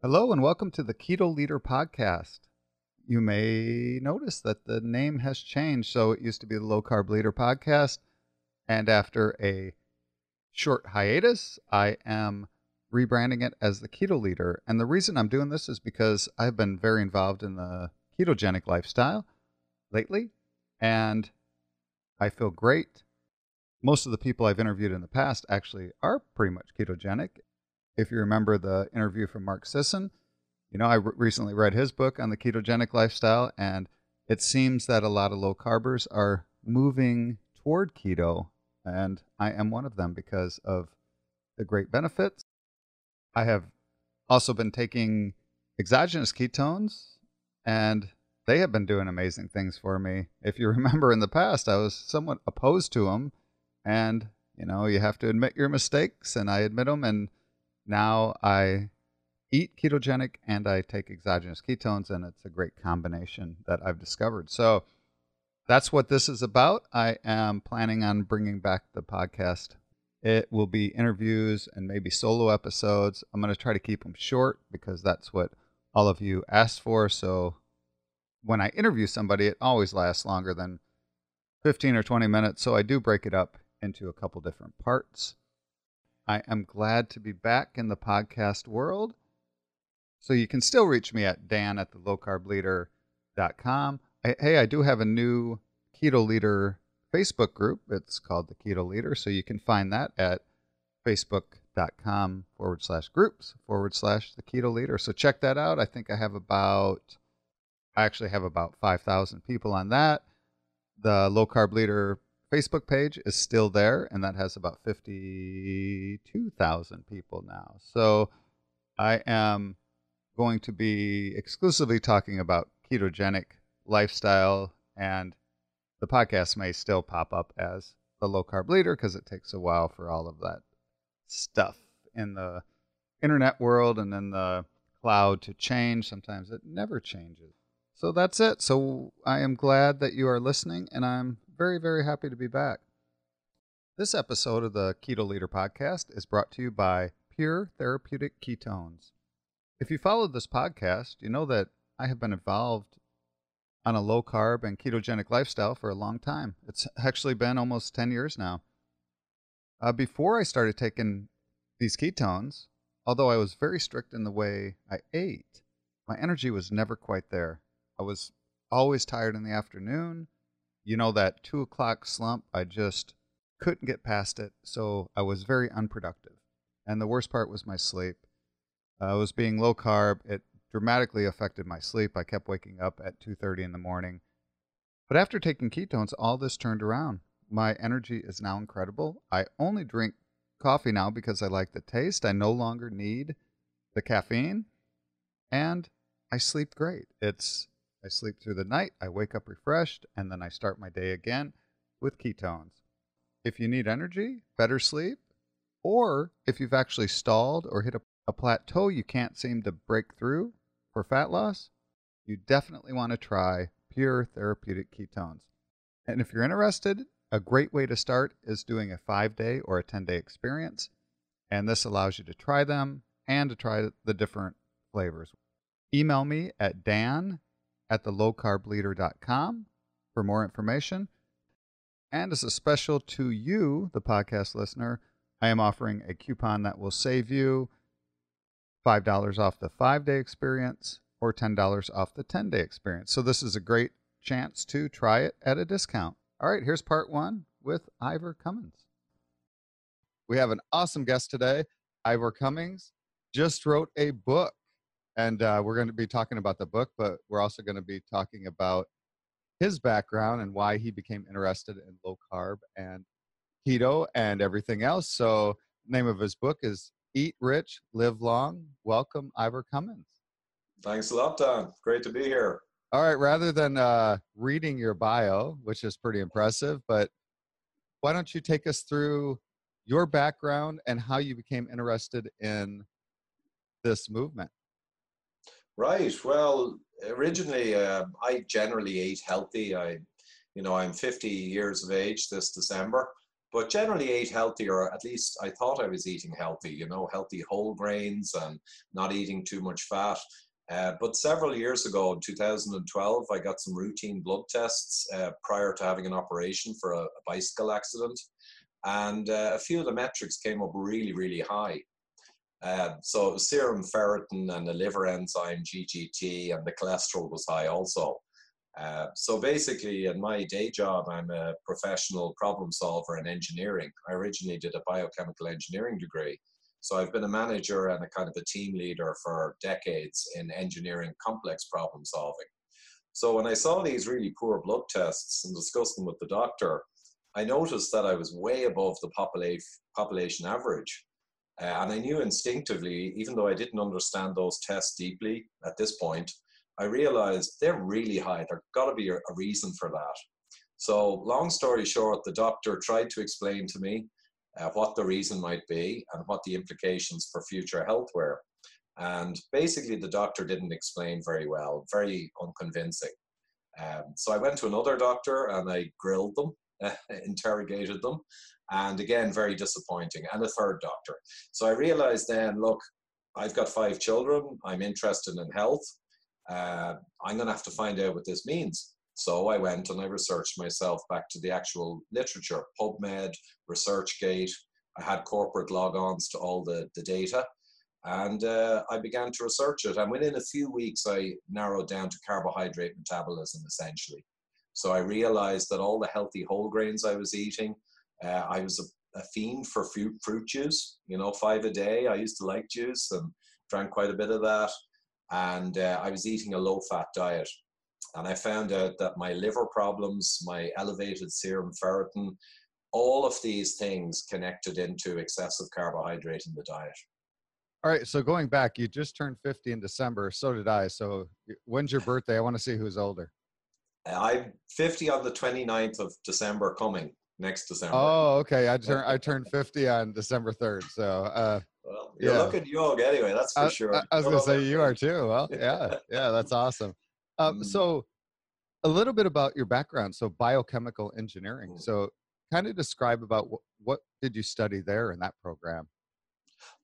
Hello, and welcome to the Keto Leader Podcast. You may notice that the name has changed. So it used to be the Low Carb Leader Podcast. And after a short hiatus, I am rebranding it as the Keto Leader. And the reason I'm doing this is because I've been very involved in the ketogenic lifestyle lately. And I feel great. Most of the people I've interviewed in the past actually are pretty much ketogenic if you remember the interview from Mark Sisson, you know, I re- recently read his book on the ketogenic lifestyle, and it seems that a lot of low carbers are moving toward keto, and I am one of them because of the great benefits. I have also been taking exogenous ketones, and they have been doing amazing things for me. If you remember in the past, I was somewhat opposed to them, and you know, you have to admit your mistakes, and I admit them, and now I eat ketogenic and I take exogenous ketones, and it's a great combination that I've discovered. So that's what this is about. I am planning on bringing back the podcast. It will be interviews and maybe solo episodes. I'm going to try to keep them short because that's what all of you asked for. So when I interview somebody, it always lasts longer than 15 or 20 minutes. So I do break it up into a couple different parts. I am glad to be back in the podcast world. So you can still reach me at dan at the lowcarbleader.com. I, hey, I do have a new Keto Leader Facebook group. It's called the Keto Leader. So you can find that at facebook.com forward slash groups forward slash the Keto Leader. So check that out. I think I have about, I actually have about 5,000 people on that. The Low Carb Leader Facebook page is still there, and that has about 52,000 people now. So I am going to be exclusively talking about ketogenic lifestyle, and the podcast may still pop up as the low carb leader because it takes a while for all of that stuff in the internet world and in the cloud to change. Sometimes it never changes. So that's it. So I am glad that you are listening, and I'm very, very happy to be back. This episode of the Keto Leader podcast is brought to you by Pure Therapeutic Ketones. If you followed this podcast, you know that I have been involved on a low carb and ketogenic lifestyle for a long time. It's actually been almost 10 years now. Uh, before I started taking these ketones, although I was very strict in the way I ate, my energy was never quite there. I was always tired in the afternoon. You know, that two o'clock slump, I just couldn't get past it. So I was very unproductive. And the worst part was my sleep. I was being low carb. It dramatically affected my sleep. I kept waking up at 2:30 in the morning. But after taking ketones, all this turned around. My energy is now incredible. I only drink coffee now because I like the taste. I no longer need the caffeine and I sleep great. It's I sleep through the night, I wake up refreshed, and then I start my day again with ketones. If you need energy, better sleep, or if you've actually stalled or hit a, a plateau you can't seem to break through for fat loss, you definitely want to try pure therapeutic ketones. And if you're interested, a great way to start is doing a five day or a 10 day experience. And this allows you to try them and to try the different flavors. Email me at dan at the lowcarbleader.com for more information. And as a special to you, the podcast listener, I am offering a coupon that will save you $5 off the five day experience or $10 off the 10 day experience. So, this is a great chance to try it at a discount. All right, here's part one with Ivor Cummins. We have an awesome guest today. Ivor Cummins just wrote a book and uh, we're going to be talking about the book, but we're also going to be talking about his background and why he became interested in low carb and keto and everything else. So, name of his book is Eat Rich, Live Long. Welcome, Ivor Cummins. Thanks a lot, Dan. Great to be here. All right, rather than uh, reading your bio, which is pretty impressive, but why don't you take us through your background and how you became interested in this movement? Right. Well, originally, uh, I generally ate healthy. I, you know, I'm 50 years of age this December, but generally ate healthy, or at least I thought I was eating healthy, you know, healthy whole grains and not eating too much fat. Uh, but several years ago, in 2012, I got some routine blood tests uh, prior to having an operation for a, a bicycle accident. And uh, a few of the metrics came up really, really high. Uh, so serum ferritin and the liver enzyme GGT and the cholesterol was high also. Uh, so basically, in my day job, I'm a professional problem solver in engineering. I originally did a biochemical engineering degree. So I've been a manager and a kind of a team leader for decades in engineering complex problem solving. So when I saw these really poor blood tests and discussed them with the doctor, I noticed that I was way above the population average. Uh, and I knew instinctively, even though I didn't understand those tests deeply at this point, I realized they're really high. There's got to be a, reason for that. So, long story short, the doctor tried to explain to me uh, what the reason might be and what the implications for future health were. And basically, the doctor didn't explain very well, very unconvincing. Um, so I went to another doctor and I grilled them, interrogated them, and again, very disappointing, and a third doctor. So I realized then, look, I've got five children, I'm interested in health, uh, I'm going to have to find out what this means. So I went and I researched myself back to the actual literature, PubMed, ResearchGate. I had corporate logons to all the, the data. And uh, I began to research it. And within a few weeks, I narrowed down to carbohydrate metabolism essentially. So I realized that all the healthy whole grains I was eating, uh, I was a, a, fiend for fruit, fruit juice, you know, five a day. I used to like juice and drank quite a bit of that and uh, I was eating a low fat diet. And I found out that my liver problems, my elevated serum ferritin, all of these things connected into excessive carbohydrate in the diet. All right. So going back, you just turned 50 in December. So did I. So when's your birthday? I want to see who's older. I'm 50 on the 29th of December coming next December. Oh, okay. I turned I turned 50 on December 3rd. So uh, well, you're yeah. looking young anyway. That's for I, sure. I, I was going to say you are too. Well, yeah, yeah, that's awesome. Um, mm. So, a little bit about your background. So, biochemical engineering. Mm. So, kind of describe about what, what did you study there in that program?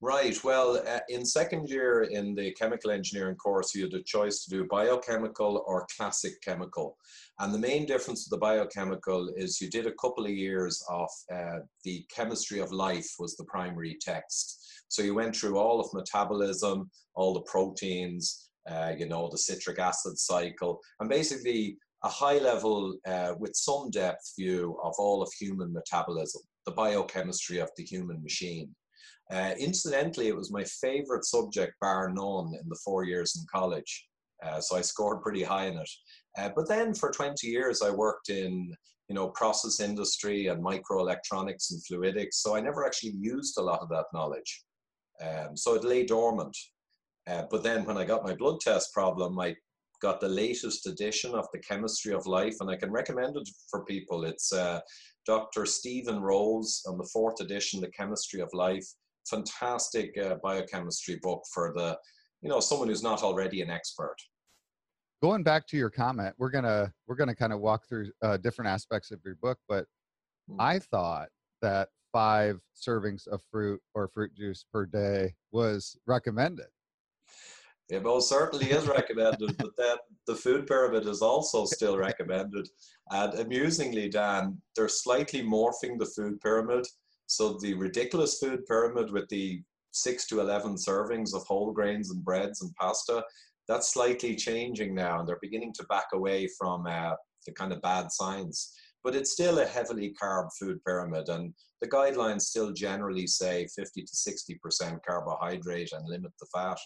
Right. Well, uh, in second year in the chemical engineering course, you had a choice to do biochemical or classic chemical. And the main difference with the biochemical is you did a couple of years of uh, the chemistry of life was the primary text. So you went through all of metabolism, all the proteins, uh, you know, the citric acid cycle, and basically a high level uh, with some depth view of all of human metabolism, the biochemistry of the human machine. Uh, incidentally, it was my favorite subject, bar none, in the four years in college. Uh, so I scored pretty high in it. Uh, but then for 20 years, I worked in you know process industry and microelectronics and fluidics. So I never actually used a lot of that knowledge. Um, so it lay dormant. Uh, but then when I got my blood test problem, I got the latest edition of the Chemistry of Life, and I can recommend it for people. It's uh, Dr. Stephen Rose on the fourth edition, The Chemistry of Life. Fantastic uh, biochemistry book for the, you know, someone who's not already an expert. Going back to your comment, we're gonna we're gonna kind of walk through uh, different aspects of your book, but mm. I thought that five servings of fruit or fruit juice per day was recommended. It most certainly is recommended, but then the food pyramid is also still recommended. And amusingly, Dan, they're slightly morphing the food pyramid. So the ridiculous food pyramid with the six to 11 servings of whole grains and breads and pasta, that's slightly changing now. And they're beginning to back away from uh, the kind of bad signs but it's still a heavily carb food pyramid. And the guidelines still generally say 50 to 60% carbohydrate and limit the fat.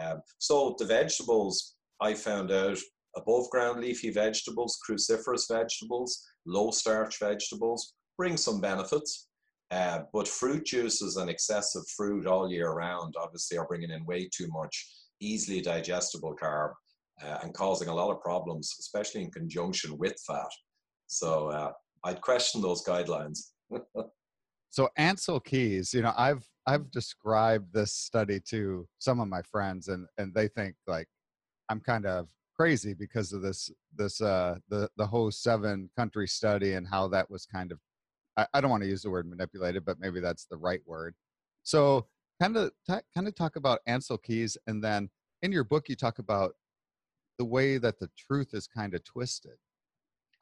Um, so the vegetables, I found out above ground leafy vegetables, cruciferous vegetables, low starch vegetables bring some benefits. Uh, but fruit juices and excessive fruit all year round obviously are bringing in way too much easily digestible carb uh, and causing a lot of problems, especially in conjunction with fat. So uh, I'd question those guidelines. so Ancel Keys, you know, I've I've described this study to some of my friends, and and they think like I'm kind of crazy because of this this uh the the whole seven country study and how that was kind of I, I don't want to use the word manipulated, but maybe that's the right word. So kind of t- kind of talk about Ancel Keys, and then in your book you talk about the way that the truth is kind of twisted.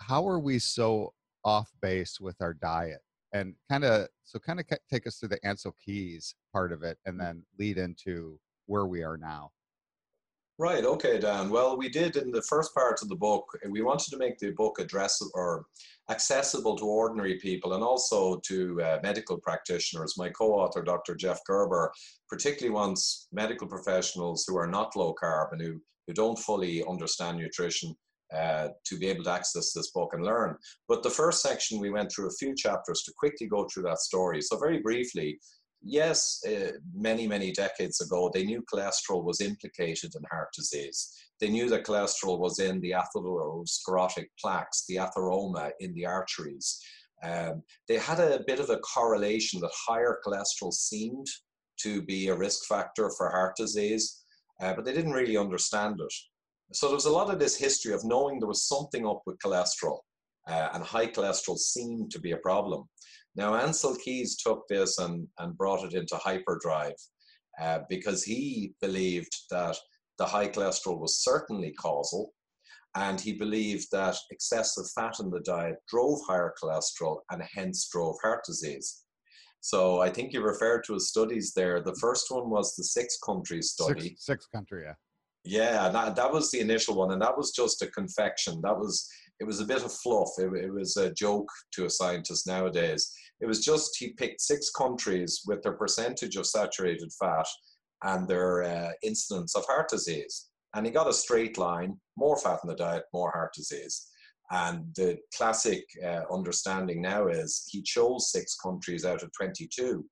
How are we so off base with our diet? And kind of so kind of take us through the Ancel Keys part of it, and mm. then lead into where we are now. Right. Okay, Dan. Well, we did in the first part of the book. We wanted to make the book addressable or accessible to ordinary people and also to uh, medical practitioners. My co-author, Dr. Jeff Gerber, particularly wants medical professionals who are not low carb and who, who don't fully understand nutrition uh, to be able to access this book and learn. But the first section, we went through a few chapters to quickly go through that story. So very briefly, yes, uh, many, many decades ago, they knew cholesterol was implicated in heart disease. They knew that cholesterol was in the atherosclerotic plaques, the atheroma in the arteries. Um, they had a bit of a correlation that higher cholesterol seemed to be a risk factor for heart disease, uh, but they didn't really understand it. So there was a lot of this history of knowing there was something up with cholesterol, uh, and high cholesterol seemed to be a problem. Now, Ancel Keys took this and, and brought it into hyperdrive uh, because he believed that the high cholesterol was certainly causal, and he believed that excessive fat in the diet drove higher cholesterol and hence drove heart disease. So I think you referred to his studies there. The first one was the six country study. Six, six country, yeah. Yeah, that, that was the initial one, and that was just a confection. That was it was a bit of fluff. It, it was a joke to a scientist nowadays. It was just he picked six countries with their percentage of saturated fat and their uh, incidence of heart disease. And he got a straight line more fat in the diet, more heart disease. And the classic uh, understanding now is he chose six countries out of 22.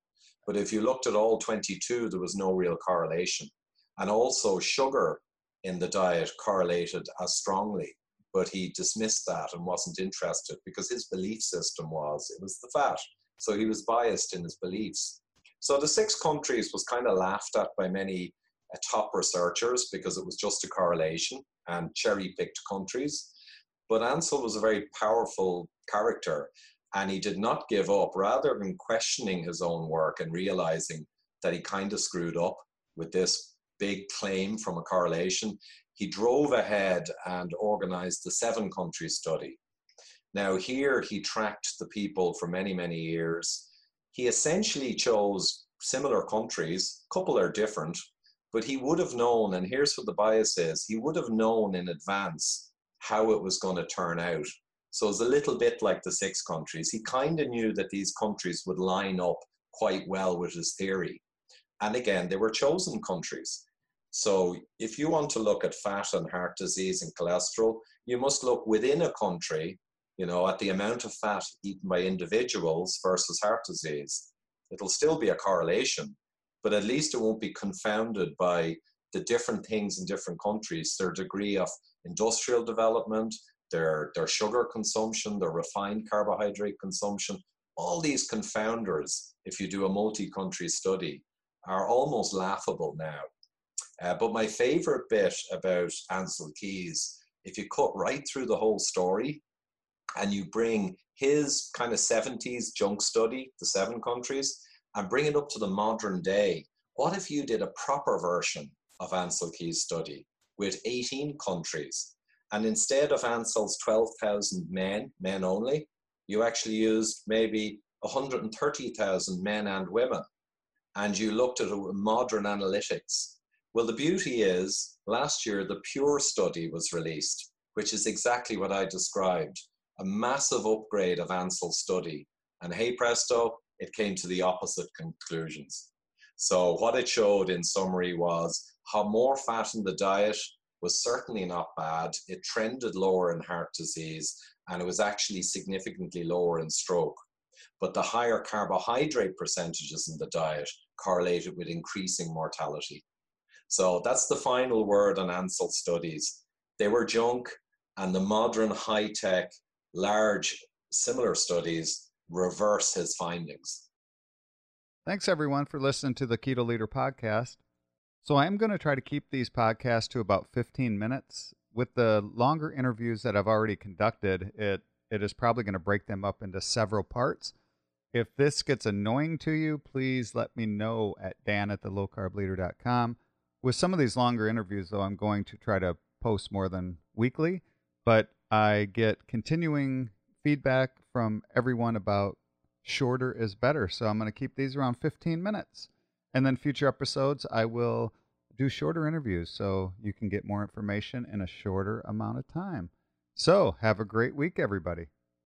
But if you looked at all 22, there was no real correlation. And also, sugar in the diet correlated as strongly but he dismissed that and wasn't interested because his belief system was it was the fat. So he was biased in his beliefs. So the six countries was kind of laughed at by many uh, top researchers because it was just a correlation and cherry picked countries. But Ancel was a very powerful character and he did not give up. Rather than questioning his own work and realizing that he kind of screwed up with this big claim from a correlation, he drove ahead and organized the seven country study. Now, here he tracked the people for many, many years. He essentially chose similar countries, a couple are different, but he would have known, and here's what the bias is he would have known in advance how it was going to turn out. So it's a little bit like the six countries. He kind of knew that these countries would line up quite well with his theory. And again, they were chosen countries. So if you want to look at fat and heart disease and cholesterol, you must look within a country, you know, at the amount of fat eaten by individuals versus heart disease. It'll still be a correlation, but at least it won't be confounded by the different things in different countries, their degree of industrial development, their, their sugar consumption, their refined carbohydrate consumption. All these confounders, if you do a multi country study, are almost laughable now. Uh, but my favorite bit about Ancel Keys, if you cut right through the whole story and you bring his kind of 70s junk study, the seven countries, and bring it up to the modern day, what if you did a proper version of Ancel Keys' study with 18 countries? And instead of Ancel's 12,000 men, men only, you actually used maybe 130,000 men and women. And you looked at modern analytics well, the beauty is last year the Pure study was released, which is exactly what I described a massive upgrade of Ancel's study. And hey presto, it came to the opposite conclusions. So, what it showed in summary was how more fat in the diet was certainly not bad. It trended lower in heart disease and it was actually significantly lower in stroke. But the higher carbohydrate percentages in the diet correlated with increasing mortality. So that's the final word on Ancel studies. They were junk, and the modern, high tech, large, similar studies reverse his findings. Thanks, everyone, for listening to the Keto Leader podcast. So, I'm going to try to keep these podcasts to about 15 minutes. With the longer interviews that I've already conducted, it, it is probably going to break them up into several parts. If this gets annoying to you, please let me know at dan at the lowcarbleader.com. With some of these longer interviews, though, I'm going to try to post more than weekly, but I get continuing feedback from everyone about shorter is better. So I'm going to keep these around 15 minutes. And then future episodes, I will do shorter interviews so you can get more information in a shorter amount of time. So have a great week, everybody.